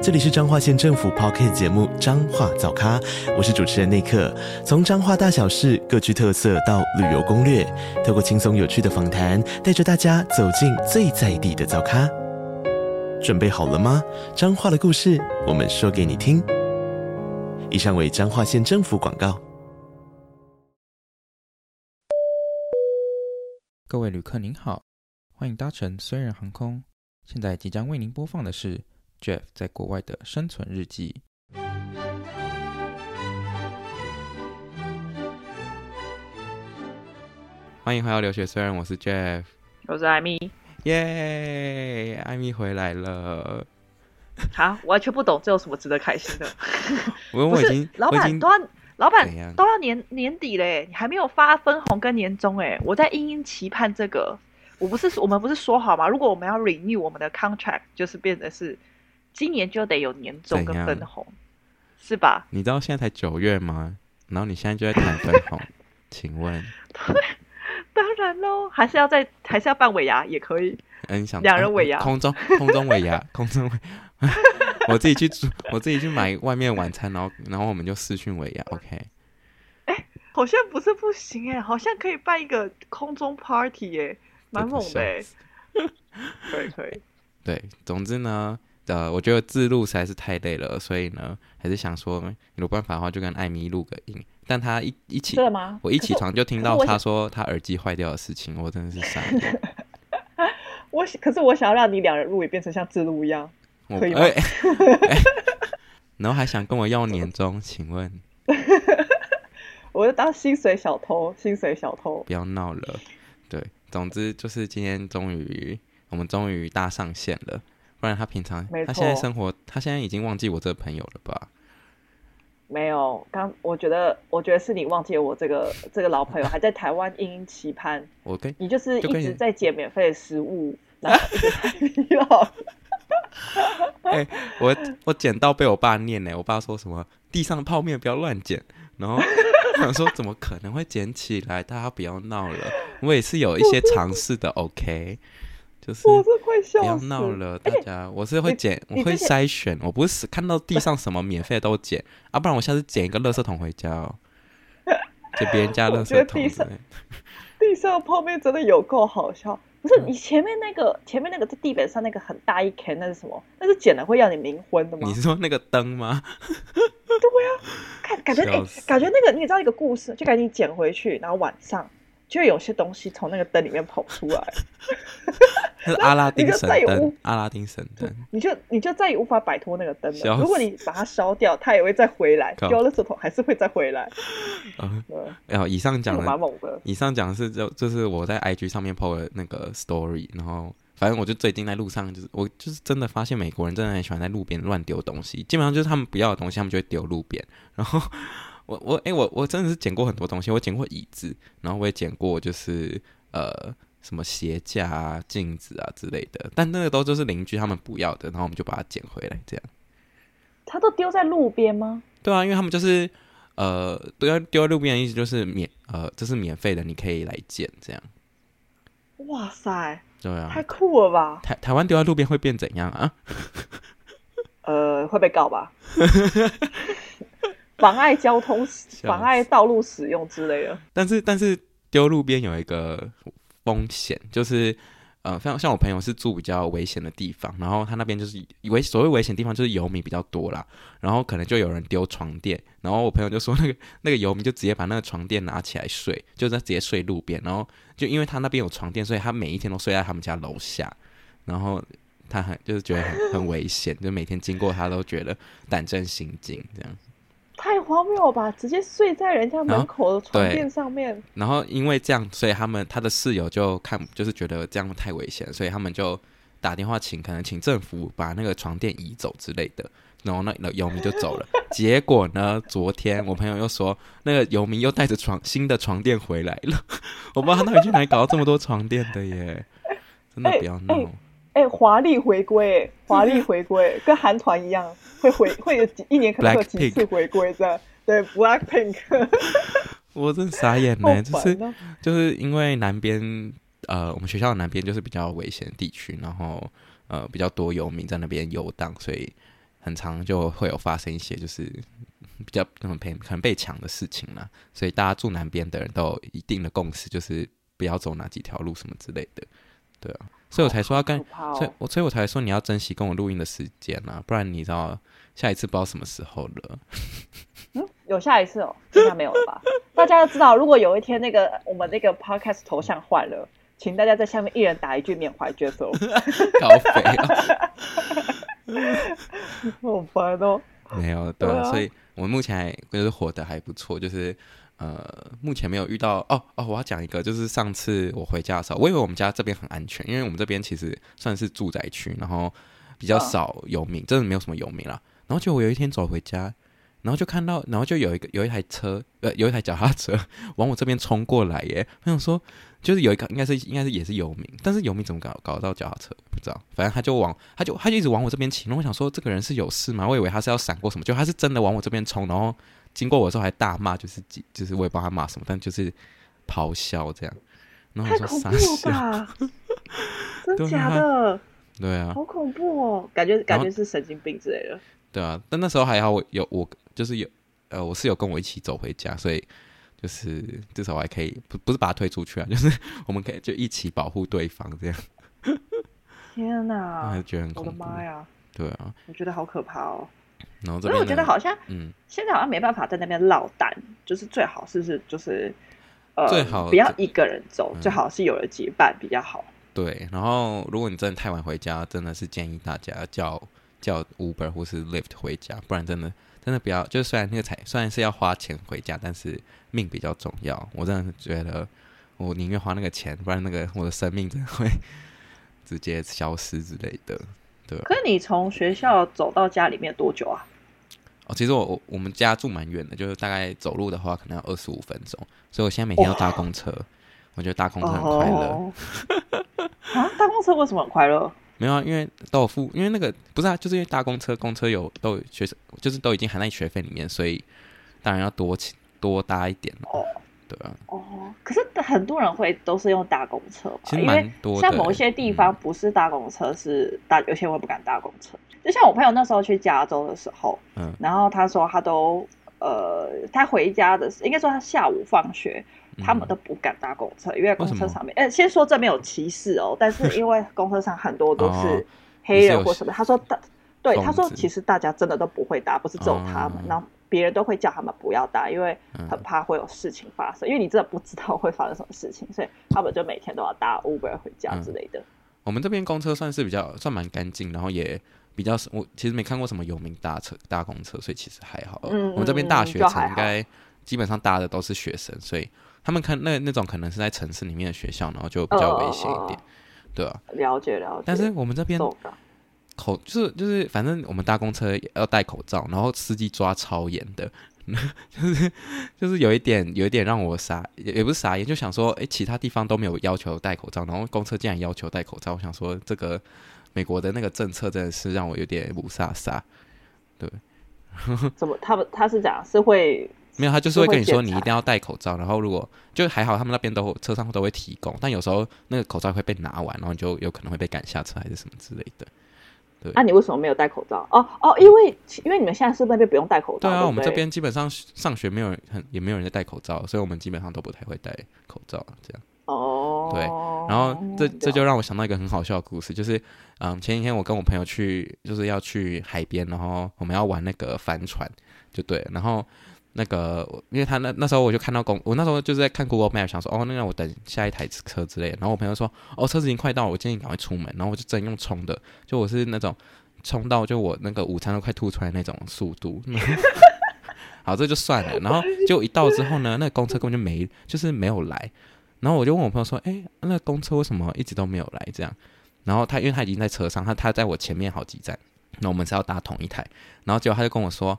这里是彰化县政府 Podcast 节目《彰化早咖》，我是主持人内克。从彰化大小事各具特色到旅游攻略，透过轻松有趣的访谈，带着大家走进最在地的早咖。准备好了吗？彰化的故事，我们说给你听。以上为彰化县政府广告。各位旅客您好，欢迎搭乘虽然航空。现在即将为您播放的是。Jeff 在国外的生存日记。欢迎回到留学虽人，我是 Jeff，我是艾米，耶，艾米回来了。好，完全不懂这有什么值得开心的？我我已经，老板都要，老板都要年年底嘞，你还没有发分红跟年终哎，我在殷殷期盼这个。我不是我们不是说好吗？如果我们要 renew 我们的 contract，就是变成是。今年就得有年终跟分红，是吧？你知道现在才九月吗？然后你现在就在谈分红，请问？当然喽，还是要在，还是要办尾牙也可以。嗯，想两人尾牙，空中空中尾牙，空中尾。我自己去煮，我自己去买外面晚餐，然后然后我们就私讯尾牙，OK？哎、欸，好像不是不行哎、欸，好像可以办一个空中 party 哎、欸，蛮猛的哎、欸。可以可以。对，总之呢。呃，我觉得自录实在是太累了，所以呢，还是想说有办法的话，就跟艾米录个音。但他一一起，我一起床就听到他说他耳机坏掉的事情，我，我真的是傻眼。我可是我想要让你两人录也变成像自录一样，可以吗？欸欸、然后还想跟我要年终，请问？我就当薪水小偷，薪水小偷，不要闹了。对，总之就是今天终于，我们终于搭上线了。不然他平常，他现在生活，他现在已经忘记我这个朋友了吧？没有，刚我觉得，我觉得是你忘记我这个这个老朋友，还在台湾殷殷期盼。我跟你就是一直在捡免费的食物，然后。哎、欸，我我捡到被我爸念呢，我爸说什么地上的泡面不要乱捡，然后想说怎么可能会捡起来？大家不要闹了，我也是有一些尝试的，OK。就是不要闹了，大家！欸、我是会捡，我会筛选，我不是看到地上什么免费的都捡啊，不然我下次捡一个垃圾桶回家哦，就别人家垃圾桶。地上地上泡面真的有够好笑，不是你前面那个、嗯、前面那个在地板上那个很大一坑，那是什么？那是捡了会让你冥婚的吗？你是说那个灯吗？对呀，看感觉哎、欸，感觉那个你也知道一个故事，就赶紧捡回去，然后晚上。就有些东西从那个灯里面跑出来，是阿拉丁神灯。阿拉丁神灯，你就你就再也无法摆脱那个灯了。如果你把它烧掉，它也会再回来。丢了石头还是会再回来。嗯，然后以上讲的蛮猛的。以上讲的是就就是我在 IG 上面 po 的那个 story，然后反正我就最近在路上，就是我就是真的发现美国人真的很喜欢在路边乱丢东西，基本上就是他们不要的东西，他们就会丢路边，然后。我我哎、欸、我我真的是捡过很多东西，我捡过椅子，然后我也捡过就是呃什么鞋架啊、镜子啊之类的，但那个都就是邻居他们不要的，然后我们就把它捡回来这样。他都丢在路边吗？对啊，因为他们就是呃都要丢在路边的意思就是免呃这是免费的，你可以来捡这样。哇塞！对啊，太酷了吧！台台湾丢在路边会变怎样啊？呃，会被告吧？妨碍交通、妨碍道路使用之类的。但是，但是丢路边有一个风险，就是呃，像像我朋友是住比较危险的地方，然后他那边就是危所谓危险地方就是游民比较多啦，然后可能就有人丢床垫，然后我朋友就说那个 那个游民就直接把那个床垫拿起来睡，就在直接睡路边，然后就因为他那边有床垫，所以他每一天都睡在他们家楼下，然后他很就是觉得很很危险，就每天经过他都觉得胆战心惊这样。太荒谬了吧！直接睡在人家门口的床垫上面。然后因为这样，所以他们他的室友就看，就是觉得这样太危险，所以他们就打电话请，可能请政府把那个床垫移走之类的。然后那那游民就走了。结果呢，昨天我朋友又说，那个游民又带着床新的床垫回来了。我不知道他到底去哪里搞到这么多床垫的耶！真的不要闹。欸，华丽回归，华丽回归，跟韩团一样，会回 会有几一年可能会有几次回归这样。对，Black Pink。我真傻眼呢，就是就是因为南边呃，我们学校的南边就是比较危险的地区，然后呃比较多游民在那边游荡，所以。很常就会有发生一些就是比较可能被可能被抢的事情啦，所以大家住南边的人都有一定的共识，就是不要走哪几条路什么之类的，对啊，所以我才说要跟，哦、所以我所以我才说你要珍惜跟我录音的时间啊，不然你知道下一次不知道什么时候了。嗯，有下一次哦，应该没有了吧？大家要知道，如果有一天那个我们那个 podcast 头像换了，请大家在下面一人打一句缅怀 Jeffo 高飞啊。好烦哦！没有对，对啊，所以我们目前还就是活得还不错，就是呃，目前没有遇到哦哦。我要讲一个，就是上次我回家的时候，我以为我们家这边很安全，因为我们这边其实算是住宅区，然后比较少游民，真的没有什么游民啦。然后就我有一天走回家，然后就看到，然后就有一个有一台车，呃，有一台脚踏车往我这边冲过来耶。我想说。就是有一个，应该是应该是也是游民，但是游民怎么搞搞到脚踏车？不知道，反正他就往，他就他就一直往我这边骑。然后我想说，这个人是有事吗？我以为他是要闪过什么，就他是真的往我这边冲，然后经过我的时候还大骂，就是就是我也不知道他骂什么，但就是咆哮这样。然后我说傻笑，真假的？对啊，好恐怖哦，感觉感觉是神经病之类的。对啊，但那时候还好，我有我就是有呃，我室友跟我一起走回家，所以。就是至少我还可以不不是把他推出去啊，就是我们可以就一起保护对方这样。天哪、啊！还觉得很恐怖。我的妈呀！对啊，我觉得好可怕哦。然后所以我觉得好像，嗯，现在好像没办法在那边落单，就是最好是是就是呃，最好不要一个人走，嗯、最好是有人结伴比较好。对，然后如果你真的太晚回家，真的是建议大家叫叫 Uber 或是 Lyft 回家，不然真的。真的不要，就虽然那个才虽然是要花钱回家，但是命比较重要。我真的是觉得，我宁愿花那个钱，不然那个我的生命真的会直接消失之类的。对。可是你从学校走到家里面多久啊？哦，其实我我我们家住蛮远的，就是大概走路的话可能要二十五分钟，所以我现在每天要搭公车。我觉得搭公车很快乐。哦、啊，搭公车为什么很快乐？没有啊，因为都有付，因为那个不是啊，就是因为搭公车，公车有都有学生，就是都已经含在学费里面，所以当然要多请多搭一点哦。对啊。哦，可是很多人会都是用搭公车吧，因为像某一些地方不是搭公车，是搭、嗯、有些人会不敢搭公车。就像我朋友那时候去加州的时候，嗯，然后他说他都呃，他回家的时候，应该说他下午放学。他们都不敢搭公车，因为公车上面，哎、欸，先说这没有歧视哦，但是因为公车上很多都是黑人或什么，他说大，对，他说其实大家真的都不会搭，不是只有他们，然后别人都会叫他们不要搭，因为很怕会有事情发生，因为你真的不知道会发生什么事情，所以他们就每天都要搭 Uber 回家之类的。我们这边公车算是比较算蛮干净，然后也比较，我其实没看过什么有名搭车搭公车，所以其实还好。嗯，我们这边大学城应该基本上搭的都是学生，所以。他们看那那种可能是在城市里面的学校，然后就比较危险一点，呃、对吧、啊？了解了解。但是我们这边口就是就是，反正我们搭公车要戴口罩，然后司机抓超严的，就是就是有一点有一点让我傻，也也不是傻眼，就想说，哎，其他地方都没有要求戴口罩，然后公车竟然要求戴口罩，我想说，这个美国的那个政策真的是让我有点雾煞煞。对，怎么他们他是讲是会？没有，他就是会跟你说你一定要戴口罩，然后如果就还好，他们那边都车上都会提供，但有时候那个口罩会被拿完，然后就有可能会被赶下车还是什么之类的。对，啊，你为什么没有戴口罩？哦哦，因为因为你们现在是那边不用戴口罩？对啊，对对我们这边基本上上学没有人很也没有人在戴口罩，所以我们基本上都不太会戴口罩这样。哦，对，然后这这就让我想到一个很好笑的故事，就是嗯，前几天我跟我朋友去就是要去海边，然后我们要玩那个帆船，就对，然后。那个，因为他那那时候我就看到公，我那时候就是在看 Google Map，想说哦，那个我等下一台车之类的。然后我朋友说，哦，车子已经快到了，我建议赶快出门。然后我就真用冲的，就我是那种冲到就我那个午餐都快吐出来那种速度。好，这就算了。然后就一到之后呢，那个公车根本就没，就是没有来。然后我就问我朋友说，哎，那公车为什么一直都没有来？这样。然后他因为他已经在车上，他他在我前面好几站。那我们是要搭同一台，然后结果他就跟我说，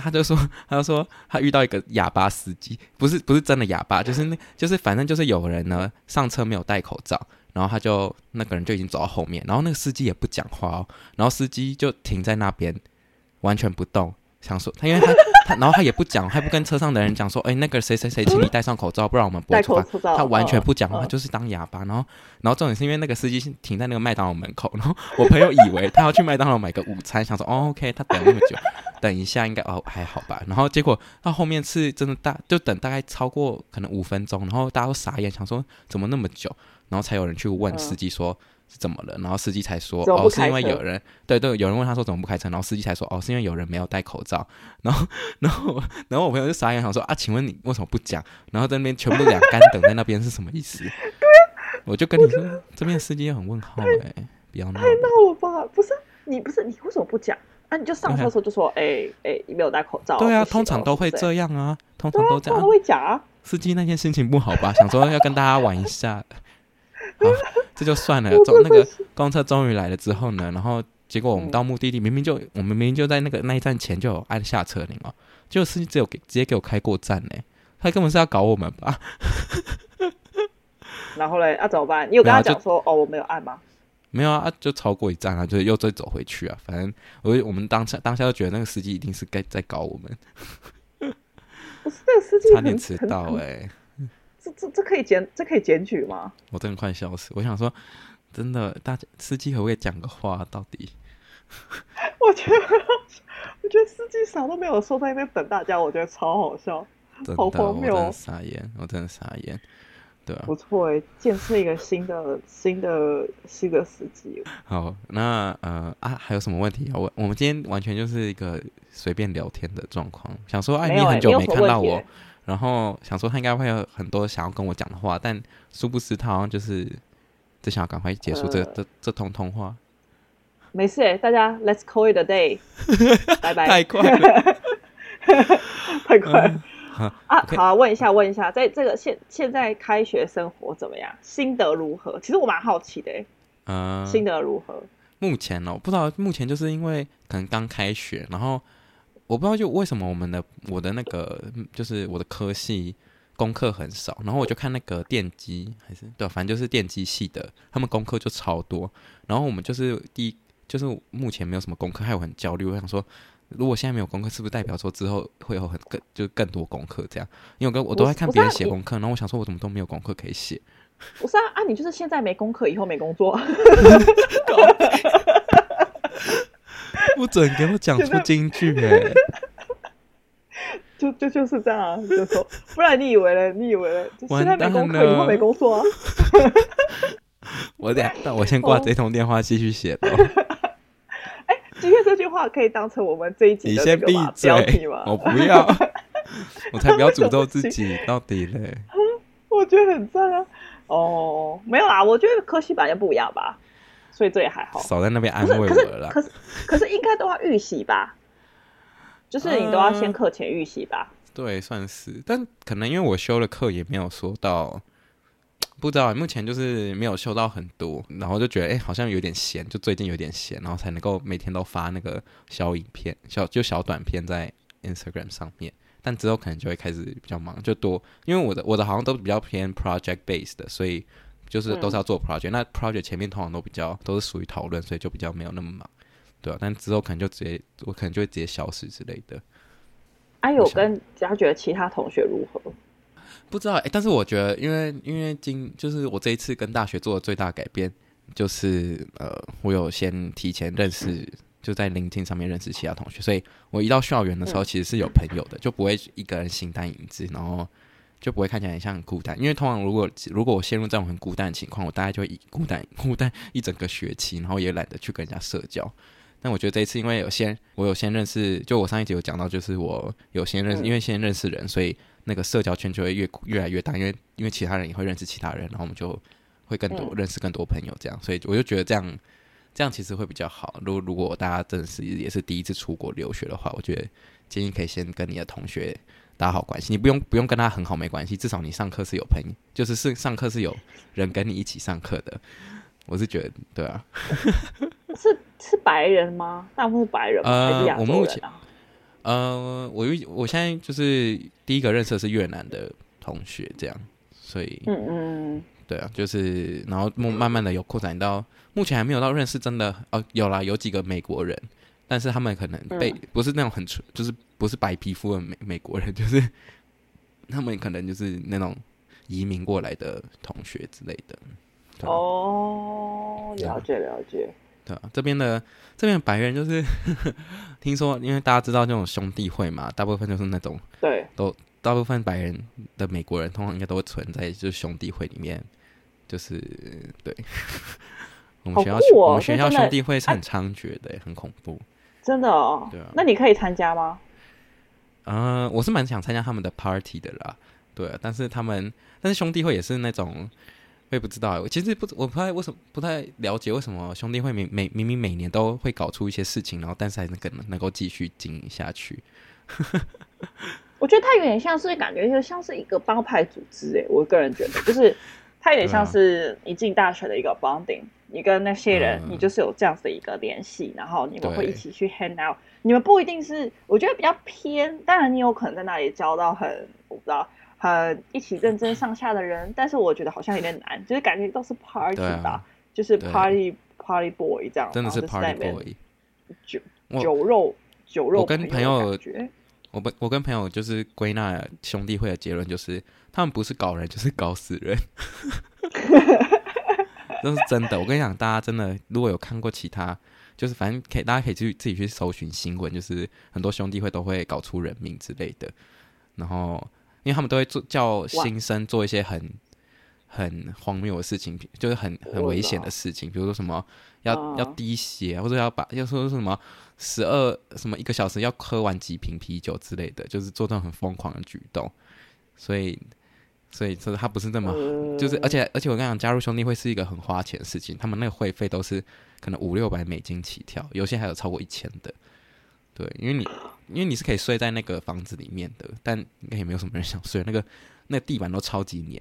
他就说，他就说他遇到一个哑巴司机，不是不是真的哑巴，就是那，就是反正就是有人呢上车没有戴口罩，然后他就那个人就已经走到后面，然后那个司机也不讲话哦，然后司机就停在那边，完全不动。想说他，因为他 他，然后他也不讲，他不跟车上的人讲说，哎，那个谁谁谁，请你戴上口罩，不然我们不会出发。他完全不讲话，他就是当哑巴。然后，然后重点是因为那个司机停在那个麦当劳门口，然后我朋友以为他要去麦当劳买个午餐，想说，哦，OK，他等那么久，等一下应该哦还好吧。然后结果到后面是真的大，就等大概超过可能五分钟，然后大家都傻眼，想说怎么那么久，然后才有人去问司机说。是怎么了？然后司机才说：“哦，是因为有人对对，有人问他说怎么不开车？然后司机才说：哦，是因为有人没有戴口罩。然后，然后，然后我朋友就傻眼，想说啊，请问你为什么不讲？然后在那边全部两干等在那边是什么意思？对啊，我就跟你说，这边司机也很问号哎，不要闹，太闹了吧？不是你，不是你为什么不讲？啊，你就上车的时候就说：哎哎，你没有戴口罩。对啊，通常都会这样啊，通常都这样，都会讲啊。司机那天心情不好吧？想说要跟大家玩一下。” 好，这就算了。终那个公车终于来了之后呢，然后结果我们到目的地，明明就我们明明就在那个那一站前就有按下车铃哦，结果司机只有给直接给我开过站呢，他根本是要搞我们吧？然后嘞，那、啊、怎么办？你有跟他讲说哦，我没有按吗？没有啊，就超过一站啊，就是又再走回去啊。反正我我们当下当下就觉得那个司机一定是该在搞我们。不是那个司机差点迟到哎、欸。这这这可以检这可以检举吗？我真的快笑死！我想说，真的，大家司机可不可以讲个话？到底？我觉得，我觉得司机啥都没有说，在那边等大家，我觉得超好笑，好荒谬！我真的傻眼，我真的傻眼。对啊，不错哎，见识一个新的新的新的司机。好，那呃啊，还有什么问题要问？我们今天完全就是一个随便聊天的状况，想说，哎，你很久没看到我。然后想说他应该会有很多想要跟我讲的话，但殊不知他好像就是只想要赶快结束这、呃、这这通通话。没事，大家 Let's call it a day，拜拜。太快了，太快了、嗯、啊！Okay. 好，问一下，问一下，在这个现现在开学生活怎么样？心得如何？其实我蛮好奇的，嗯，心得如何？目前哦，不知道，目前就是因为可能刚开学，然后。我不知道就为什么我们的我的那个就是我的科系功课很少，然后我就看那个电机还是对，反正就是电机系的，他们功课就超多，然后我们就是第一就是目前没有什么功课，还有很焦虑。我想说，如果现在没有功课，是不是代表说之后会有很更就是更多功课这样？因为我跟我都在看别人写功课，然后我想说，我怎么都没有功课可以写？不是啊啊！你就是现在没功课，以后没工作。不准给我讲出金句 哎！就就就是这样啊，就说，不然你以为呢？你以为呢？现在没功课，以后没工作啊！我得，那我先挂这通电话，继续写了。哎，今天这句话可以当成我们这一集的那个标题吗？我不要，我才不要诅咒自己，到底嘞？我觉得很赞啊！哦，没有啦，我觉得科系本来就不一样吧。所以这也还好，少在那边安慰我了啦。可是，可是，可是应该都要预习吧？就是你都要先课前预习吧？呃，对，算是。但可能因为我修的课也没有说到，不知道。目前就是没有修到很多，然后就觉得哎、欸，好像有点闲，就最近有点闲，然后才能够每天都发那个小影片、小就小短片在 Instagram 上面。但之后可能就会开始比较忙，就多，因为我的我的好像都比较偏 project based 的，所以。就是都是要做 project，、嗯、那 project 前面通常都比较都是属于讨论，所以就比较没有那么忙，对啊，但之后可能就直接我可能就会直接消失之类的。哎、啊，有跟佳觉得其他同学如何？不知道哎、欸，但是我觉得，因为因为今就是我这一次跟大学做的最大改变，就是呃，我有先提前认识，嗯、就在 LinkedIn 上面认识其他同学，所以我一到校园的时候其实是有朋友的，嗯、就不会一个人形单影只，然后。就不会看起来很像很孤单，因为通常如果如果我陷入这种很孤单的情况，我大概就会孤单 孤单一整个学期，然后也懒得去跟人家社交。但我觉得这一次，因为有先我有先认识，就我上一集有讲到，就是我有先认识，因为先认识人，所以那个社交圈就会越越来越大，因为因为其他人也会认识其他人，然后我们就会更多认识更多朋友，这样，所以我就觉得这样这样其实会比较好。如果如果大家真的是也是第一次出国留学的话，我觉得建议可以先跟你的同学。打好关系，你不用不用跟他很好没关系，至少你上课是有朋友，就是是上课是有人跟你一起上课的。我是觉得，对啊，是是白人吗？大部分是白人吗？呃，还是亚洲人啊？我目前，呃，我我现在就是第一个认识的是越南的同学，这样，所以，嗯嗯，对啊，就是然后慢慢的有扩展到，目前还没有到认识真的哦，有啦，有几个美国人，但是他们可能被、嗯、不是那种很纯，就是不是白皮肤的美美国人，就是他们可能就是那种移民过来的同学之类的。哦，了解了解。对啊，这边的这边白人就是呵呵 听说，因为大家知道那种兄弟会嘛，大部分就是那种对，都大部分白人的美国人通常应该都会存在就是兄弟会里面，就是对。我们学校、哦、我们学校兄弟会是很猖獗的，很恐怖。真的哦，对啊。那你可以参加吗？嗯、呃，我是蛮想参加他们的 party 的啦。对啊，但是他们，但是兄弟会也是那种。我也不知道，我其实不，我不太为什么不太了解为什么兄弟会每每明明每年都会搞出一些事情，然后但是还能能能够继续经营下去。我觉得他有点像是感觉就像是一个帮派组织哎，我个人觉得就是他有点像是你进大学的一个 bonding，你跟那些人你就是有这样子的一个联系，然后你们会一起去 hang out，你们不一定是我觉得比较偏，当然你有可能在那里交到很我不知道。很，一起认真上下的人，但是我觉得好像有点难，就是感觉都是 party 吧，啊、就是 party party boy 这样，真的是 party boy，酒酒肉酒肉。我跟朋友，我跟我跟朋友就是归纳兄弟会的结论，就是他们不是搞人，就是搞死人，这是真的。我跟你讲，大家真的如果有看过其他，就是反正可以，大家可以去自己去搜寻新闻，就是很多兄弟会都会搞出人命之类的，然后。因为他们都会做叫新生做一些很很荒谬的事情，就是很很危险的事情，比如说什么要、uh. 要滴血，或者要把要说什么十二什么一个小时要喝完几瓶啤酒之类的，就是做这种很疯狂的举动。所以，所以说他不是那么，uh. 就是而且而且我跟你讲，加入兄弟会是一个很花钱的事情，他们那个会费都是可能五六百美金起跳，有些还有超过一千的。对，因为你，因为你是可以睡在那个房子里面的，但应该也没有什么人想睡。那个，那个地板都超级黏。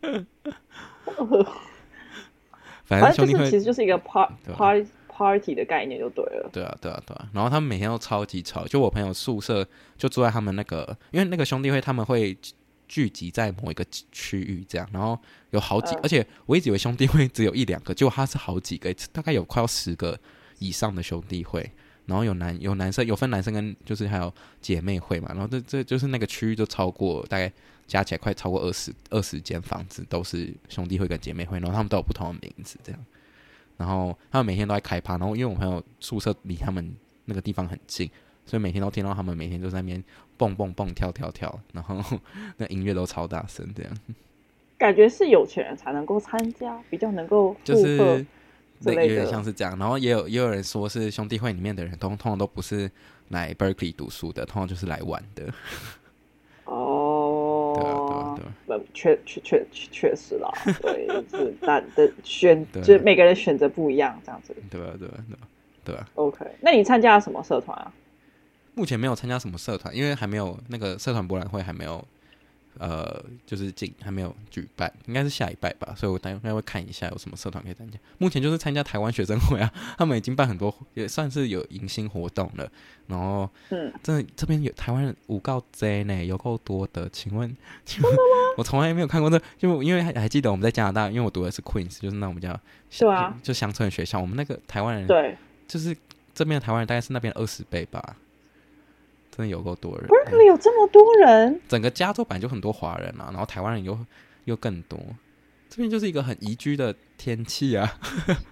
反正兄弟会其实就是一个 part party party 的概念就对了。对啊，对啊，对啊。然后他们每天都超级吵。就我朋友宿舍就住在他们那个，因为那个兄弟会他们会聚集在某一个区域这样，然后有好几，呃、而且我一直以为兄弟会只有一两个，结果他是好几个，大概有快要十个以上的兄弟会。然后有男有男生有分男生跟就是还有姐妹会嘛，然后这这就是那个区域就超过大概加起来快超过二十二十间房子都是兄弟会跟姐妹会，然后他们都有不同的名字这样，然后他们每天都在开趴，然后因为我朋友宿舍离他们那个地方很近，所以每天都听到他们每天都在那边蹦蹦蹦跳跳跳，然后 那音乐都超大声这样，感觉是有钱人才能够参加，比较能够就是。对，有点像是这样，然后也有也有人说是兄弟会里面的人，通通常都不是来 Berkeley 读书的，通常就是来玩的。哦，对啊，对啊，对啊，确确确确实啦，对，是那的选，就是每个人选择不一样，这样子。对啊，对啊，对啊，对啊。OK，那你参加了什么社团啊？目前没有参加什么社团，因为还没有那个社团博览会还没有。呃，就是进还没有举办，应该是下一拜吧，所以我应该会看一下有什么社团可以参加。目前就是参加台湾学生会啊，他们已经办很多，也算是有迎新活动了。然后，嗯，这这边有台湾人五告 Z 呢，有够多的。请问，请问我从来没有看过这，就因为还还记得我们在加拿大，因为我读的是 Queens，就是那种比较对啊，就乡村学校。我们那个台湾人对，就是这边的台湾人大概是那边二十倍吧。真的有够多人，不是有这么多人？整个加州本来就很多华人啊，然后台湾人又又更多，这边就是一个很宜居的天气啊。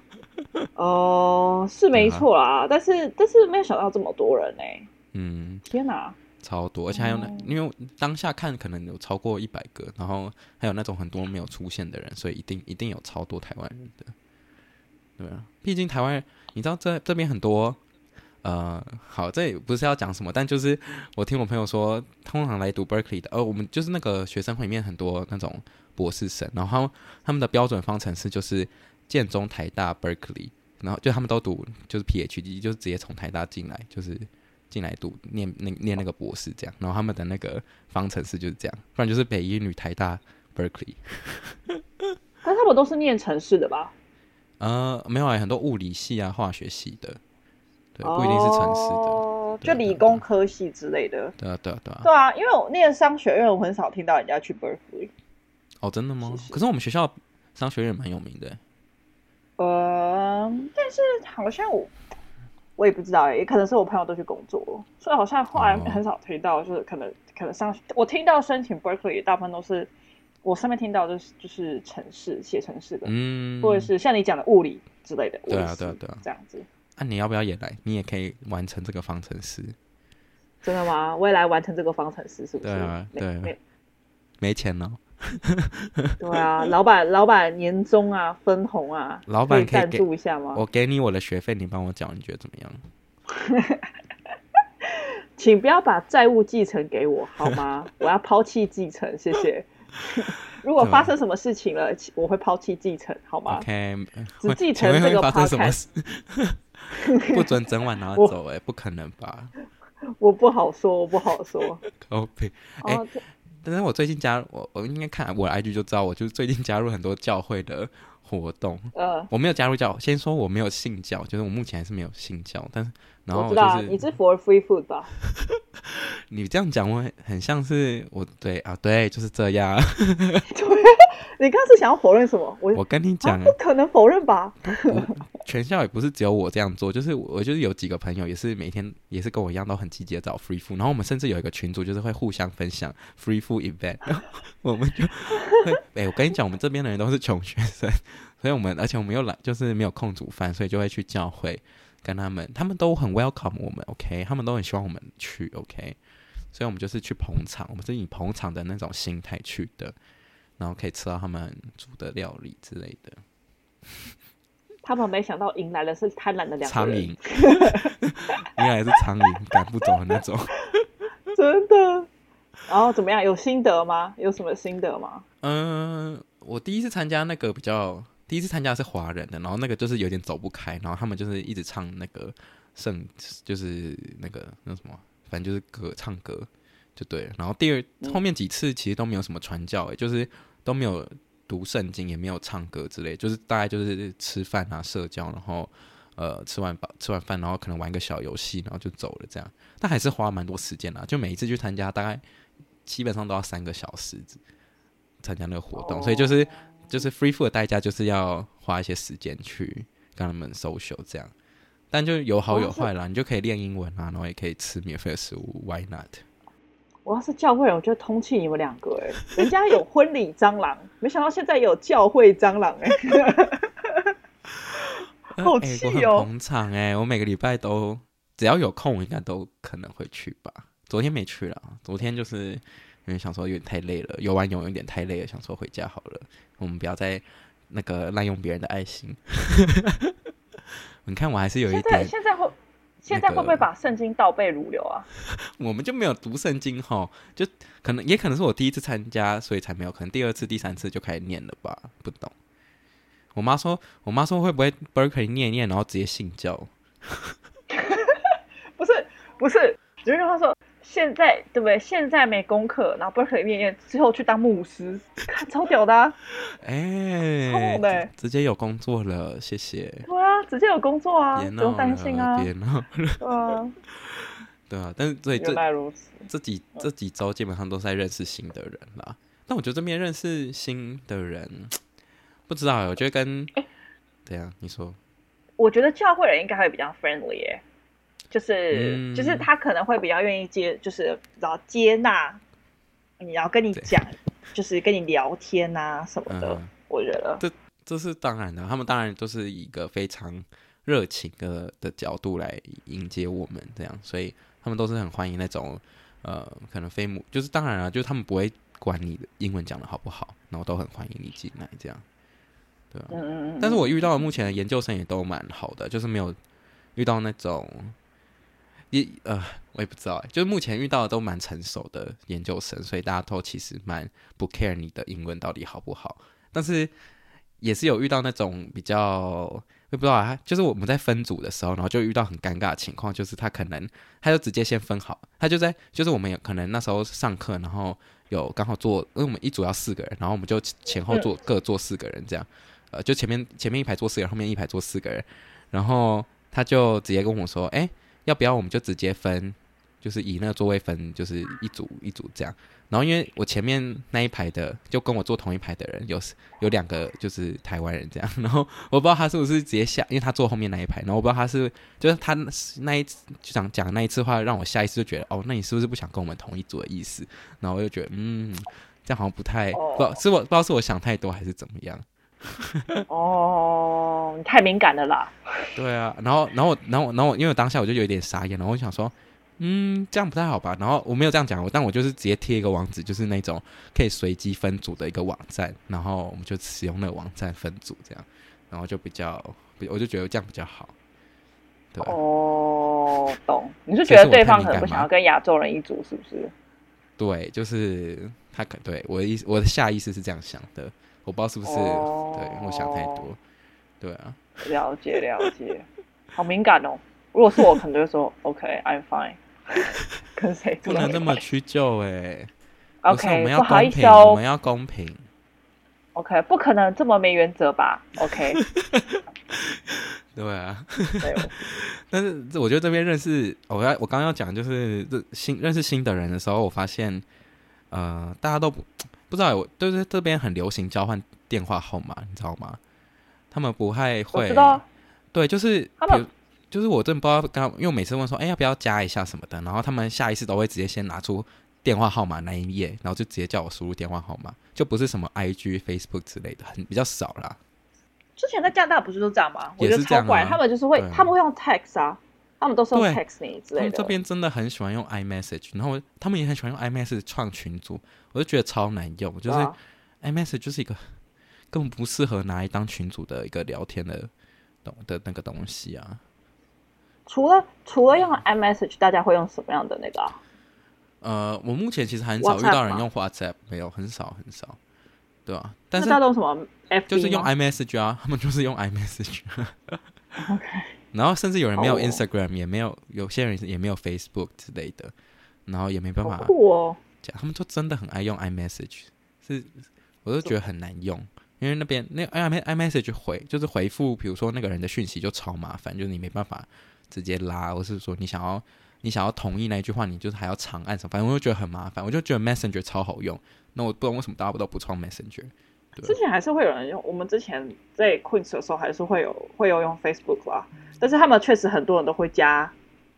哦，是没错啦，但是但是没有想到这么多人呢。嗯，天哪，超多，而且还有那，因为当下看可能有超过一百个，然后还有那种很多没有出现的人，所以一定一定有超多台湾人的。对啊，毕竟台湾人，你知道这这边很多。呃，好，这也不是要讲什么，但就是我听我朋友说，通常来读 Berkeley 的，呃，我们就是那个学生会里面很多那种博士生，然后他们的标准方程式就是建中、台大、Berkeley，然后就他们都读就是 PhD，就是直接从台大进来，就是进来读念那念那个博士这样，然后他们的那个方程式就是这样，不然就是北一女、台大、Berkeley。但他们都是念城市的吧？呃，没有啊，很多物理系啊、化学系的，对，不一定是城市的，哦、就理工科系之类的。对啊，对啊，对啊。对啊，因为我念商学院，我很少听到人家去 Berkeley。哦，真的吗？可是我们学校商学院蛮有名的。呃，但是好像我我也不知道哎，也可能是我朋友都去工作，所以好像后来很少听到，就是可能、哦、可能上我听到申请 Berkeley 大部分都是。我上面听到就是就是城市写城市的，嗯，或者是像你讲的物理之类的，对啊对啊对啊，这样子。那、啊、你要不要也来？你也可以完成这个方程式。真的吗？我也来完成这个方程式，是不是？对啊，对啊，没没钱呢？对啊，老板老板年终啊，分红啊，老板可以赞助一下吗？我给你我的学费，你帮我缴，你觉得怎么样？请不要把债务继承给我好吗？我要抛弃继承，谢谢。如果发生什么事情了，我会抛弃继承，好吗？OK，只继承这个发生什么事？不准整晚拿走，哎，不可能吧？我不好说，我不好说。OK，哎，但是我最近加入，我我应该看我的 IG 就知道，我就是最近加入很多教会的活动。呃，我没有加入教，先说我没有信教，就是我目前还是没有信教，但是。然后、就是、我知道你是 for free food 吧？你这样讲我很像是我对啊，对，就是这样。对，你刚刚是想要否认什么？我我跟你讲、啊，不可能否认吧？全校也不是只有我这样做，就是我就是有几个朋友也是每天也是跟我一样都很积极的找 free food，然后我们甚至有一个群组，就是会互相分享 free food event，我们就会 哎、欸，我跟你讲，我们这边的人都是穷学生，所以我们而且我们又懒，就是没有空煮饭，所以就会去教会。跟他们，他们都很 welcome 我们，OK，他们都很希望我们去，OK，所以我们就是去捧场，我们是以捧场的那种心态去的，然后可以吃到他们煮的料理之类的。他们没想到迎来的是贪婪的两苍蝇，迎来是苍蝇赶不走的那种，真的。然后怎么样？有心得吗？有什么心得吗？嗯，我第一次参加那个比较。第一次参加是华人的，然后那个就是有点走不开，然后他们就是一直唱那个圣，就是那个那什么，反正就是歌唱歌就对了。然后第二后面几次其实都没有什么传教，诶，就是都没有读圣经，也没有唱歌之类，就是大概就是吃饭啊、社交，然后呃吃完饱吃完饭，然后可能玩个小游戏，然后就走了这样。但还是花蛮多时间啦，就每一次去参加，大概基本上都要三个小时参加那个活动，所以就是。就是 free food 的代价就是要花一些时间去跟他们 social 这样，但就有好有坏啦。你就可以练英文啊，然后也可以吃免费的食物，Why not？我要是教会人，我就通气你们两个哎、欸，人家有婚礼蟑螂，没想到现在有教会蟑螂 哎、欸，好气哦！捧场哎，我每个礼拜都只要有空，我应该都可能会去吧。昨天没去了，昨天就是。因为想说有点太累了，游完泳有点太累了，想说回家好了。我们不要再那个滥用别人的爱心。你看我还是有一点。现在会，现在会不会把圣经倒背如流啊？我们就没有读圣经哈，就可能也可能是我第一次参加，所以才没有。可能第二次、第三次就开始念了吧？不懂。我妈说，我妈说会不会 Berkeley 念一念，然后直接信教？不是，不是，就是她说。现在对不对？现在没功课，然后不可以念念，之后去当牧师，看超屌的、啊，哎、欸，超猛的、欸，直接有工作了，谢谢。对啊，直接有工作啊，不用担心啊，别闹了，对啊，对啊，但是对这这几这几周基本上都是在认识新的人啦。但我觉得这边认识新的人，不知道，我觉得跟哎，对啊，你说，我觉得教会人应该会比较 friendly 耶。就是、嗯、就是他可能会比较愿意接，就是然后接纳你要跟你讲，就是跟你聊天啊什么的。嗯、我觉得这这是当然的，他们当然都是以一个非常热情的的角度来迎接我们，这样，所以他们都是很欢迎那种呃，可能非母，就是当然了，就是他们不会管你的英文讲的好不好，然后都很欢迎你进来，这样，对吧？嗯嗯嗯。但是我遇到的目前的研究生也都蛮好的，就是没有遇到那种。一呃，我也不知道哎，就是目前遇到的都蛮成熟的研究生，所以大家都其实蛮不 care 你的英文到底好不好。但是也是有遇到那种比较，我也不知道啊，就是我们在分组的时候，然后就遇到很尴尬的情况，就是他可能他就直接先分好，他就在就是我们有可能那时候上课，然后有刚好坐，因为我们一组要四个人，然后我们就前后坐各坐四个人这样。呃，就前面前面一排坐四个人，后面一排坐四个人，然后他就直接跟我说，哎，要不要我们就直接分，就是以那个座位分，就是一组一组这样。然后因为我前面那一排的就跟我坐同一排的人有有两个就是台湾人这样，然后我不知道他是不是直接下，因为他坐后面那一排，然后我不知道他是就是他那一次就想讲那一次话，让我下意识就觉得哦，那你是不是不想跟我们同一组的意思？然后我就觉得嗯，这样好像不太不知道是我不知道是我想太多还是怎么样。哦，你太敏感了啦。对啊，然后然后然后然后因为当下我就有点傻眼，然后我想说。嗯，这样不太好吧？然后我没有这样讲，但我就是直接贴一个网址，就是那种可以随机分组的一个网站，然后我们就使用那个网站分组，这样，然后就比较，我就觉得这样比较好。对哦，懂。你是觉得对方可能不想要跟亚洲人一组，是不是？对，就是他可对我的意思，我的下意识是这样想的，我不知道是不是、哦、对我想太多。对啊，了解了解，好敏感哦。如果是我，可能就会说 OK，I'm fine。跟谁不能那么屈就哎、欸？OK，我们要公平，哦、我们要公平。OK，不可能这么没原则吧？OK，对啊。但是我觉得这边认识，我要我刚刚要讲就是这新认识新的人的时候，我发现呃，大家都不不知道，我就是这边很流行交换电话号码，你知道吗？他们不太会。对，就是他们。就是我真的不知道，刚因为我每次问说，哎、欸，要不要加一下什么的，然后他们下意识都会直接先拿出电话号码那一页，然后就直接叫我输入电话号码，就不是什么 IG、Facebook 之类的，很比较少啦。之前在加拿大不是都这样吗？我觉得超怪，他们就是会，他们会用 text 啊，他们都是用 text 你之类的。他们这边真的很喜欢用 iMessage，然后他们也很喜欢用 iMessage 创群组，我就觉得超难用，就是 iMessage 就是一个根本不适合拿来当群组的一个聊天的东的那个东西啊。除了除了用 iMessage，大家会用什么样的那个、啊？呃，我目前其实很少遇到人用 WhatsApp，没有，很少很少，对吧、啊？但是大家用什么就是用 iMessage 啊，他们就是用 iMessage。OK。然后甚至有人没有 Instagram，、oh. 也没有，有些人也没有 Facebook 之类的，然后也没办法。酷哦。讲，他们就真的很爱用 iMessage，是，我都觉得很难用，因为那边那 iMessage 回就是回复，比如说那个人的讯息就超麻烦，就是你没办法。直接拉，或是说你想要你想要同意那一句话，你就是还要长按什么，反正我就觉得很麻烦。我就觉得 Messenger 超好用，那我不懂为什么大家都不创 Messenger。之前还是会有人用，我们之前在 Queens 的时候还是会有会有用 Facebook 啦，但是他们确实很多人都会加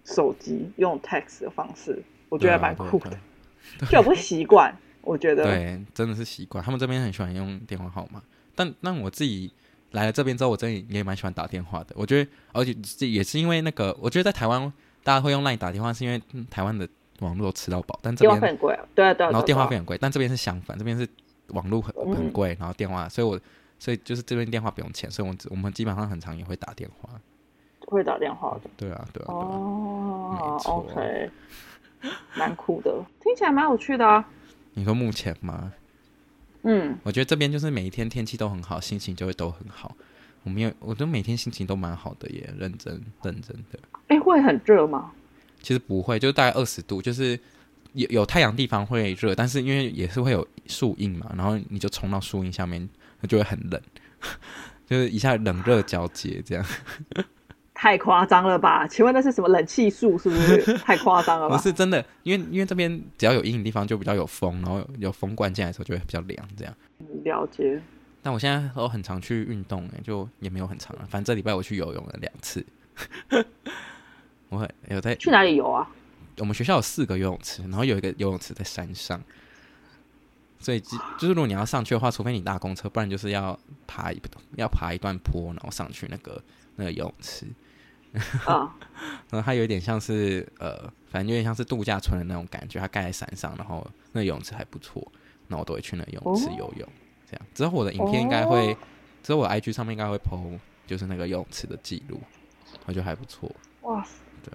手机用 text 的方式，我觉得蛮酷的，就不习惯。我觉得对，真的是习惯。他们这边很喜欢用电话号码，但但我自己。来了这边之后，我真的也蛮喜欢打电话的。我觉得，而且这也是因为那个，我觉得在台湾大家会用 LINE 打电话，是因为台湾的网络吃到饱。但这边电话费很贵，对对。然后电话费很贵，但这边是相反，这边是网络很很贵，然后电话，所以我所以就是这边电话不用钱，所以我们我们基本上很常也会打电话。会打电话的。对啊，对啊。哦，OK，蛮酷的，听起来蛮有趣的啊。你说目前吗？嗯，我觉得这边就是每一天天气都很好，心情就会都很好。我没有，我觉得每天心情都蛮好的耶，认真认真的。哎，会很热吗？其实不会，就是大概二十度，就是有有太阳地方会热，但是因为也是会有树荫嘛，然后你就冲到树荫下面，它就会很冷，就是一下冷热交接这样。太夸张了吧？请问那是什么冷气树？是不是太夸张了吧？不是真的，因为因为这边只要有阴影地方就比较有风，然后有，有风灌进来的时候就会比较凉，这样。了解。但我现在都很常去运动，哎，就也没有很长了。反正这礼拜我去游泳了两次。我会有在去哪里游啊？我们学校有四个游泳池，然后有一个游泳池在山上，所以就是如果你要上去的话，除非你搭公车，不然就是要爬一要爬一段坡，然后上去那个那个游泳池。啊，然后它有点像是呃，反正有点像是度假村的那种感觉，它盖在山上，然后那游泳池还不错，那我都会去那游泳池游泳。这样之后我的影片应该会，之后我 IG 上面应该会 po，就是那个游泳池的记录，我觉得还不错。哇塞，对，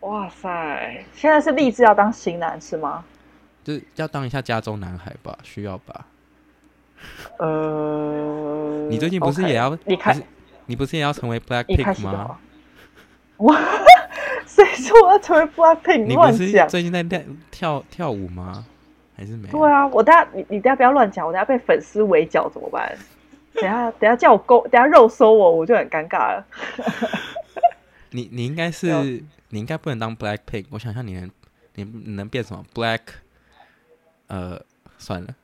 哇塞，现在是立志要当型男是吗？就是要当一下加州男孩吧，需要吧？呃，你最近不是也要？你看，你不是也要成为 Blackpink 吗？哇！谁说我要成为 Blackpink？你不是最近在跳跳跳舞吗？还是没有？对啊，我等下你你等下不要乱讲，我等下被粉丝围剿怎么办？等下等下叫我勾，等下肉搜我，我就很尴尬了。你你应该是有你应该不能当 Black Pink，我想象你能你你能变什么 Black？呃，算了，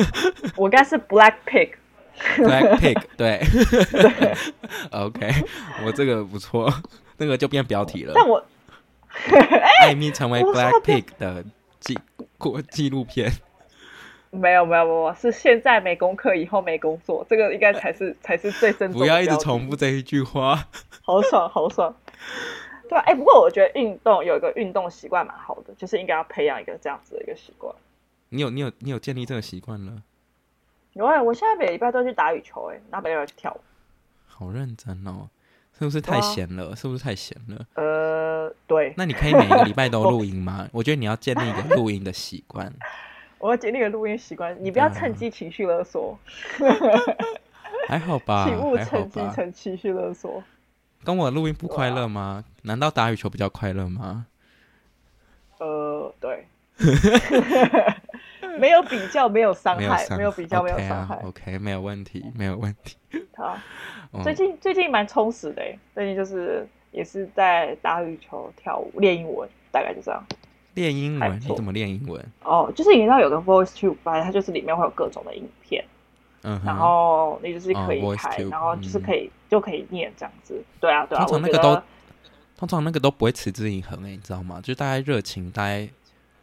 我应该是 Black Pig。Black Pig，对，对，OK，我这个不错，那个就变标题了。但我艾米成为 Black Pig 的纪过纪录片。没有没有没有，是现在没功课，以后没工作，这个应该才是才是最正宗。不要一直重复这一句话。好爽好爽，对啊，哎，不过我觉得运动有一个运动习惯蛮好的，就是应该要培养一个这样子的一个习惯。你有你有你有建立这个习惯了？有哎，我现在每礼拜都去打羽球，哎，然后每礼拜去跳舞。好认真哦，是不是太闲了？是不是太闲了？呃，对。那你可以每个礼拜都录音吗？我觉得你要建立一个录音的习惯。我要建立一个录音习惯，你不要趁机情绪勒索。还好吧，请勿趁机趁情绪勒索。跟我录音不快乐吗？难道打羽球比较快乐吗？呃，对。没有比较，没有伤害，没有比较，没有伤害。OK，没有问题，没有问题。好，最近最近蛮充实的，最近就是也是在打羽球、跳舞、练英文，大概就这样。练英文？你怎么练英文？哦，就是你知道有个 Voice Tube，它就是里面会有各种的影片，嗯，然后你就是可以开，然后就是可以就可以念这样子。对啊，对啊。通常那个都通常那个都不会持之以恒诶，你知道吗？就大概热情，大概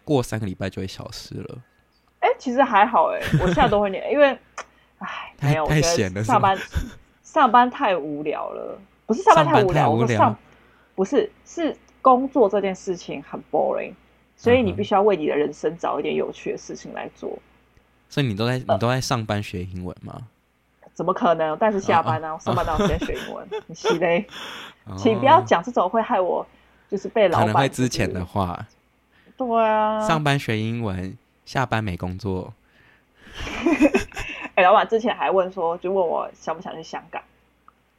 过三个礼拜就会消失了。哎，其实还好哎，我现在都会念，因为，哎，没有，我觉得上班上班太无聊了，不是上班太无聊，我说上不是是工作这件事情很 boring，所以你必须要为你的人生找一点有趣的事情来做。所以你都在你都在上班学英文吗？怎么可能？但是下班呢？我上班当然在学英文。你是嘞，请不要讲这种会害我就是被老板可能会之前的话。对啊，上班学英文。下班没工作，哎、欸，老板之前还问说，就问我想不想去香港？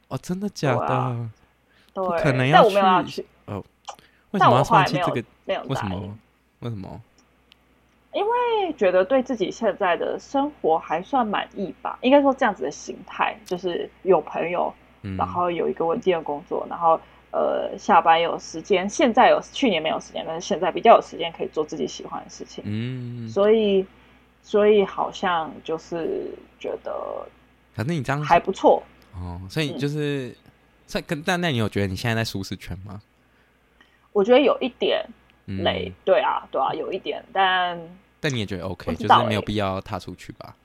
哦，真的假的？啊、对，可能要去。但我没有要去哦，为什么要放弃这个？没有，为什么？为什么？因为觉得对自己现在的生活还算满意吧。应该说这样子的形态，就是有朋友，嗯、然后有一个稳定的工作，然后。呃，下班有时间，现在有，去年没有时间，但是现在比较有时间可以做自己喜欢的事情。嗯，所以，所以好像就是觉得，反正你这样还不错哦。所以就是，在跟、嗯、但那你有觉得你现在在舒适圈吗？我觉得有一点累，嗯、对啊，对啊，有一点，但但你也觉得 OK，就是没有必要踏出去吧？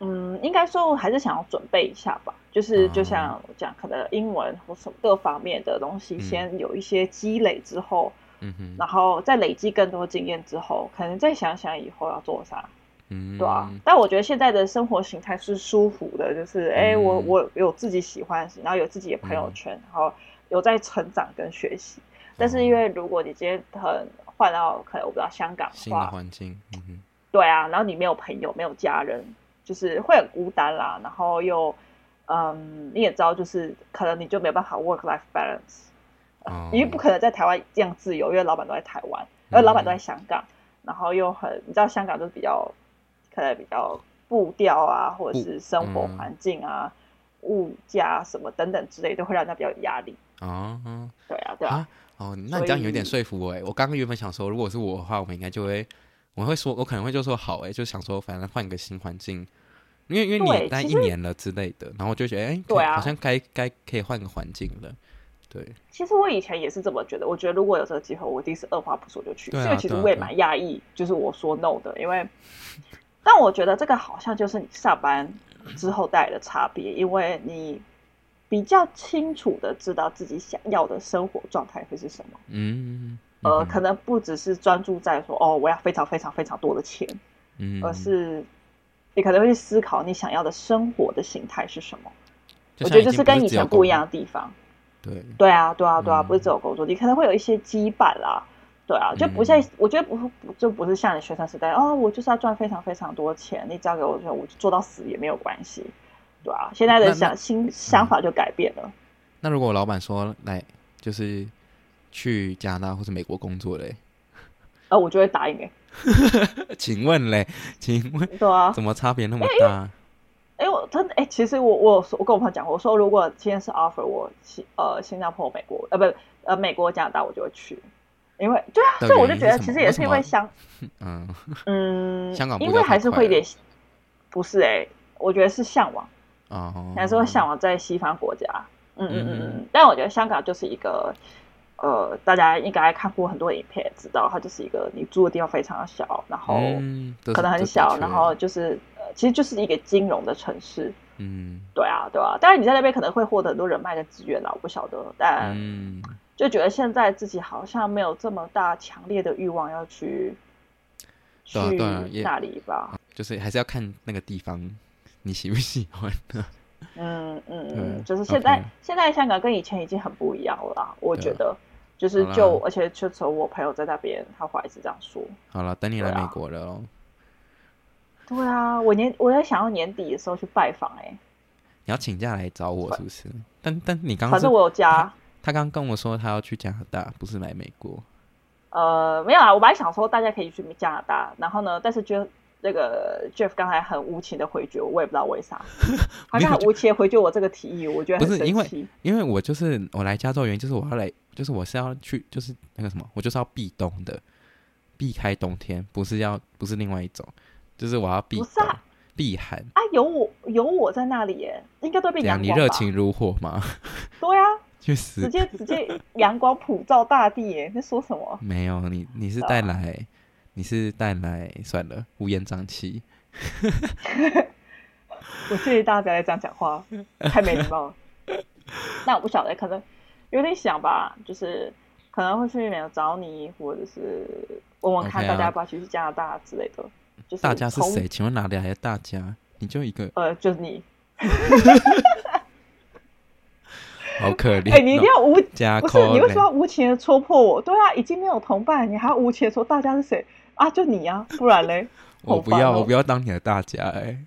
嗯，应该说我还是想要准备一下吧，就是就像我讲，可能英文或什么各方面的东西，先有一些积累之后，嗯哼，然后再累积更多经验之后，可能再想想以后要做啥，嗯，对啊。但我觉得现在的生活形态是舒服的，就是哎、嗯，我我有自己喜欢然后有自己的朋友圈，嗯、然后有在成长跟学习。但是因为如果你今天很换到可能我不知道香港新的环境，嗯哼，对啊，然后你没有朋友，没有家人。就是会很孤单啦，然后又，嗯，你也知道，就是可能你就没有办法 work life balance，、oh. 因为不可能在台湾这样自由，因为老板都在台湾，而老板都在香港，嗯、然后又很，你知道香港就是比较，可能比较步调啊，或者是生活环境啊，嗯、物价什么等等之类，都会让人家比较有压力。哦，oh. 对啊，对啊。哦，那你这样有点说服我哎，我刚刚原本想说，如果是我的话，我们应该就会。我会说，我可能会就说好哎，就想说反正换个新环境，因为因为你待一年了之类的，然后我就觉得哎，对啊，好像该该可以换个环境了。对，其实我以前也是这么觉得，我觉得如果有这个机会，我一定是二话不说就去。这个其实我也蛮讶异，就是我说 no 的，因为，但我觉得这个好像就是你上班之后带来的差别，因为你比较清楚的知道自己想要的生活状态会是什么。嗯。呃，可能不只是专注在说哦，我要非常非常非常多的钱，嗯，而是你可能会去思考你想要的生活的形态是什么。我觉得这是跟以前不一样的地方。对，对啊，对啊，对啊，不是只有工作，你可能会有一些羁绊啦。对啊，就不像我觉得不不就不是像你学生时代哦，我就是要赚非常非常多钱，你只要给我说，我就做到死也没有关系。对啊，现在的想新想法就改变了。那如果我老板说来就是。去加拿大或者美国工作嘞？啊，我就会答应哎。请问嘞？请问？对啊，怎么差别那么大？哎，我真的哎，其实我我说我跟我朋友讲过，我说如果今天是 offer 我新呃新加坡、美国呃不呃美国、加拿大，我就会去，因为对啊，所以我就觉得其实也是因为香 嗯嗯香港，因为还是会有点不是哎，我觉得是向往啊，还是会向往在西方国家，嗯嗯嗯嗯，但我觉得香港就是一个呃，大家应该看过很多影片，知道它就是一个你住的地方非常小，然后可能很小，然后就是。其实就是一个金融的城市，嗯，对啊，对啊。但是你在那边可能会获得很多人脉跟资源啦，我不晓得，但就觉得现在自己好像没有这么大强烈的欲望要去去那里吧。就是还是要看那个地方你喜不喜欢呢。嗯嗯嗯，就是现在现在香港跟以前已经很不一样了，我觉得就是就而且就从我朋友在那边，他还是这样说。好了，等你来美国了哦。对啊，我年我在想要年底的时候去拜访哎、欸。你要请假来找我是不是？但但你刚刚反正我有假。他刚刚跟我说他要去加拿大，不是来美国。呃，没有啊，我本来想说大家可以去加拿大，然后呢，但是觉得那个 Jeff 刚才很无情的回绝我，我也不知道为啥。他很无情的回绝我这个提议，我觉得很不是因为因为我就是我来加州原因就是我要来，就是我是要去就是那个什么，我就是要避冬的，避开冬天，不是要不是另外一种。就是我要避避寒啊！有我有我在那里耶，应该都被阳光。你热情如火吗？对啊，去死！直接直接阳光普照大地耶！你说什么？没有你，你是带来，你是带来算了，乌烟瘴气。我建议大家不要再这样讲话，太没礼貌了。那我不晓得，可能有点想吧，就是可能会去那边找你，或者是问问看大家要不要去加拿大之类的。就是大家是谁？请问哪里来的大家？你就一个？呃，就是你。好可怜。哎，你一定要无加不是？你为什么要无情的戳破我？对啊，已经没有同伴，你还要无情的说大家是谁啊？就你啊，不然嘞？我不要，我不要当你的大家哎。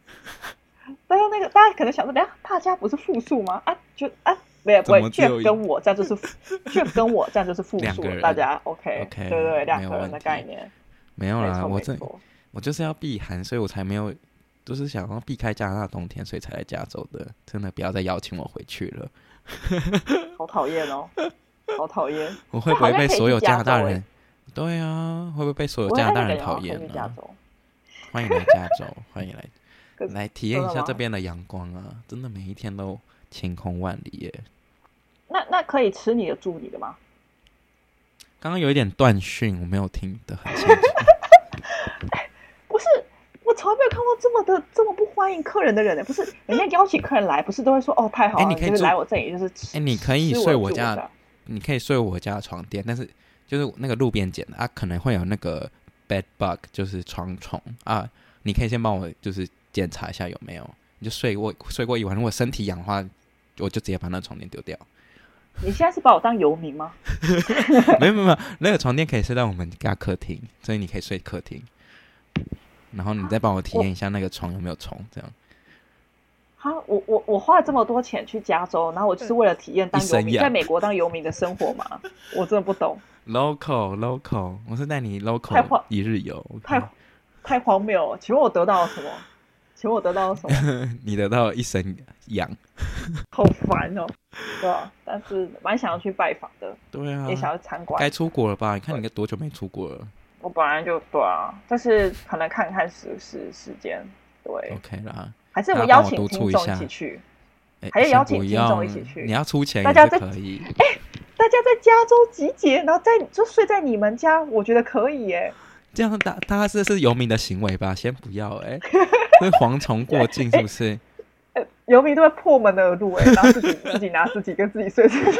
大家那个，大家可能想说，等下大家不是复数吗？啊，就啊，没有，不会，Jeff 跟我这样就是 Jeff 跟我这样就是复数，大家 OK OK，对对，两个人的概念。没有啦，我这。我就是要避寒，所以我才没有，就是想要避开加拿大冬天，所以才来加州的。真的不要再邀请我回去了，好讨厌哦，好讨厌！我会不会被所有加拿大人？对啊，会不会被所有加拿大人讨厌呢？欢迎来加州，欢迎来来体验一下这边的阳光啊！真的每一天都晴空万里耶。那那可以吃你的住你的吗？刚刚有一点断讯，我没有听得很清楚。不是，我从来没有看过这么的这么不欢迎客人的人呢。不是人家邀请客人来，不是都会说哦太好了，你可以来我这里就是吃。哎，你可以睡我家，你可以睡我家的床垫，但是就是那个路边捡的啊，可能会有那个 bed bug，就是床虫啊。你可以先帮我就是检查一下有没有，你就睡过睡过一晚，如果身体痒的话，我就直接把那个床垫丢掉。你现在是把我当游民吗？没有没有没有，那个床垫可以睡在我们家客厅，所以你可以睡客厅。然后你再帮我体验一下那个床有没有虫，这样。好，我我我花了这么多钱去加州，然后我就是为了体验当游民，在美国当游民的生活嘛？我真的不懂。Local local，我是带你 local 一日游，太太荒谬了。请问我得到了什么？请问我得到了什么？你得到了一身痒，好烦哦。对啊，但是蛮想要去拜访的。对啊，也想要去参观。该出国了吧？你看你该多久没出国了？我本来就对啊，但是可能看看时时时间，对，OK 啦。还是我们邀请听众一起去，还是邀请听众一起去？你要出钱，大家可以。哎，大家在加州集结，然后在就睡在你们家，我觉得可以耶。这样大大家是是游民的行为吧？先不要哎，会蝗虫过境是不是？游民都会破门而入哎，然后自己自己拿自己跟自己睡自己。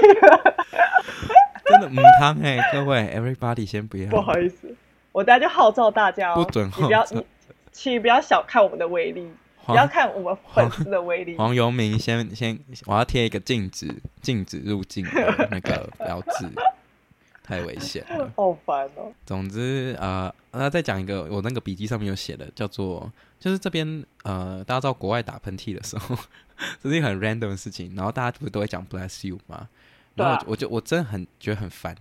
真的母汤哎，各位，everybody 先不要，不好意思。我等下就号召大家哦，不准你不要你，请不要小看我们的威力，不要看我们粉丝的威力。黄 游明先先，我要贴一个禁止禁止入境的那个标志，太危险了，好烦哦。总之啊，那、呃、再讲一个，我那个笔记上面有写的，叫做就是这边呃，大家知道国外打喷嚏的时候，这是一个很 random 的事情，然后大家不是都会讲 bless you 吗？然后我就我真的很觉得很烦，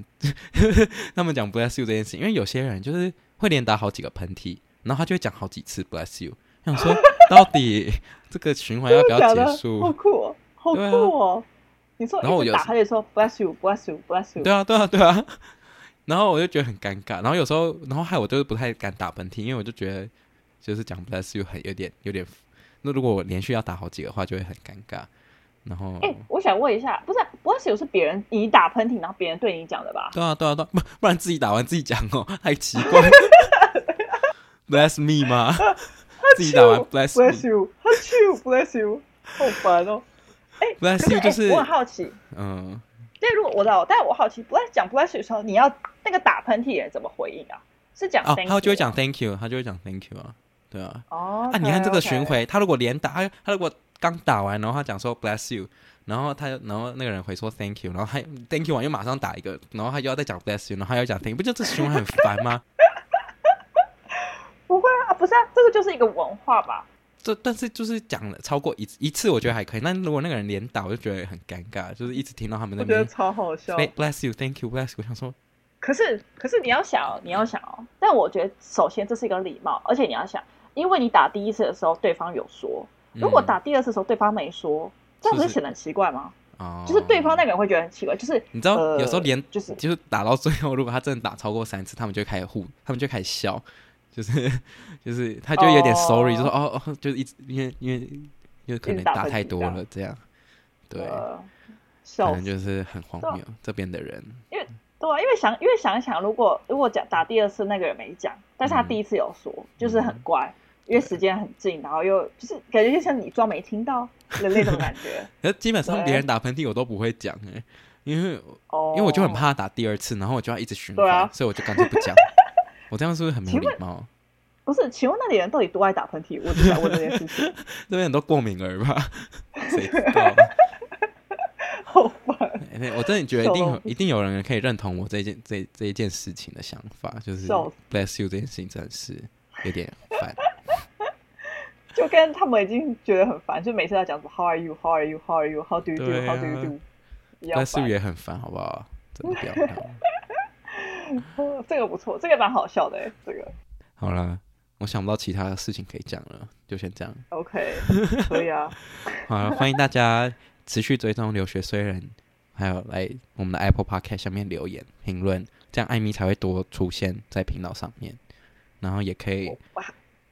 他们讲 bless you 这件事情，因为有些人就是会连打好几个喷嚏，然后他就会讲好几次 bless you。想说 到底这个循环要不要结束？好酷哦，好酷哦！啊、你说，然后我就打他就说 bless you，bless you，bless you。对啊，对啊，对啊。然后我就觉得很尴尬，然后有时候，然后害我就是不太敢打喷嚏，因为我就觉得就是讲 bless you 很有点有点。那如果我连续要打好几个的话，就会很尴尬。然后，哎、欸，我想问一下，不是 bless you 是别人你打喷嚏，然后别人对你讲的吧？对啊，对啊，对啊，不不然自己打完自己讲哦，太奇怪。bless me 吗？自己打完 bless bless you，bless you，好烦哦。哎、欸、bless you 就是、欸、我很好奇，嗯，对，如果我知道，但我好奇，bless 讲 bless you 的时候，你要那个打喷嚏的人怎么回应啊？是讲哦，他就会讲 thank you，他就会讲 thank you 啊，对啊。哦，啊，你看这个巡回，他如果连打，他他如果刚打完，然后他讲说 bless you，然后他然后那个人回说 thank you，然后他 thank you 完又马上打一个，然后他又要再讲 bless you，然后他又讲 thank you，不就这循环很烦吗？不会啊，不是啊，这个就是一个文化吧。这但是就是讲了超过一一次，我觉得还可以。那如果那个人连打，我就觉得很尴尬，就是一直听到他们那边。我觉得超好笑。Bless you，Thank you，Bless you。我想说，可是可是你要想哦，你要想哦。但我觉得首先这是一个礼貌，而且你要想，因为你打第一次的时候对方有说，如果打第二次的时候对方没说，这样不是显得很奇怪吗？哦，就是对方那个人会觉得很奇怪，就是你知道，呃、有时候连就是就是打到最后，如果他真的打超过三次，他们就开始互，他们就开始笑。就是就是，他就有点 sorry，、oh, 就说哦哦，就是一直因为因为因为可能打太多了这样，对，呃、可能就是很荒谬这边的人。因为对啊，因为想因为想一想，如果如果讲打第二次那个人没讲，但是他第一次有说，嗯、就是很乖，因为时间很近，然后又就是感觉就像你装没听到的那种感觉。那基本上别人打喷嚏我都不会讲哎，因为、oh, 因为我就很怕他打第二次，然后我就要一直循环，啊、所以我就干脆不讲。我这样是不是很没礼貌？不是，请问那里人到底多爱打喷嚏？我就想问这件事情。这边很多过敏儿吧？谁知道？好烦、欸！我真的觉得一定一定有人可以认同我这件这这一件事情的想法，就是 bless you 这件事情真的是有点烦。就跟他们已经觉得很烦，就每次要讲说 How are you? How are you? How are you? How do you do? How do you do? bless you 也很烦，好不好？真的不要。这个不错，这个蛮好笑的，这个。好了，我想不到其他的事情可以讲了，就先这样。OK，可以啊。好了，欢迎大家持续追踪留学虽然，还有来我们的 Apple Podcast 下面留言评论，这样艾米才会多出现在频道上面。然后也可以哇，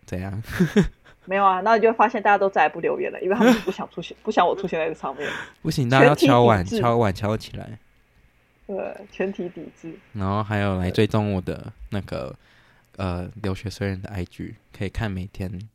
怎样？没有啊，那你就会发现大家都再也不留言了，因为他们不想出现，不想我出现在这上面。不行，大家要敲碗，敲碗，敲起来。对，全体抵制。然后还有来追踪我的那个呃留学生人的 IG，可以看每天。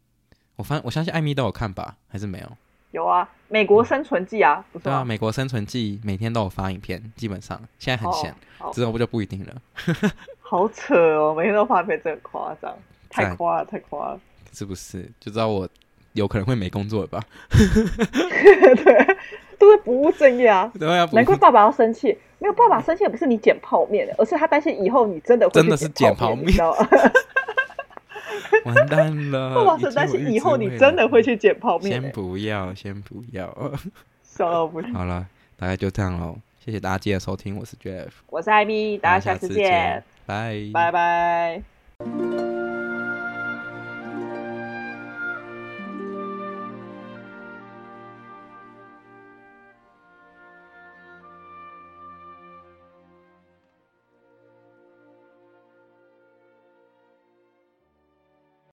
我发我相信艾米都有看吧？还是没有？有啊，美国生存记啊，不是对啊，美国生存记每天都有发影片，基本上现在很闲，之后不就不一定了。好扯哦，每天都发影片，真的夸张，太夸了，太夸了，是不是？就知道我有可能会没工作了吧？对。都是不务正业啊！对啊，难怪爸爸要生气。没有，爸爸生气也不是你捡泡面的，而是他担心以后你真的会真的是捡泡面，完蛋了！爸爸是担心以后你真的会去捡泡面。先不要，先不要，笑到不行。好了，大概就这样喽。谢谢大家今天收听，我是 Jeff，我是艾米，大家下次见，拜拜拜。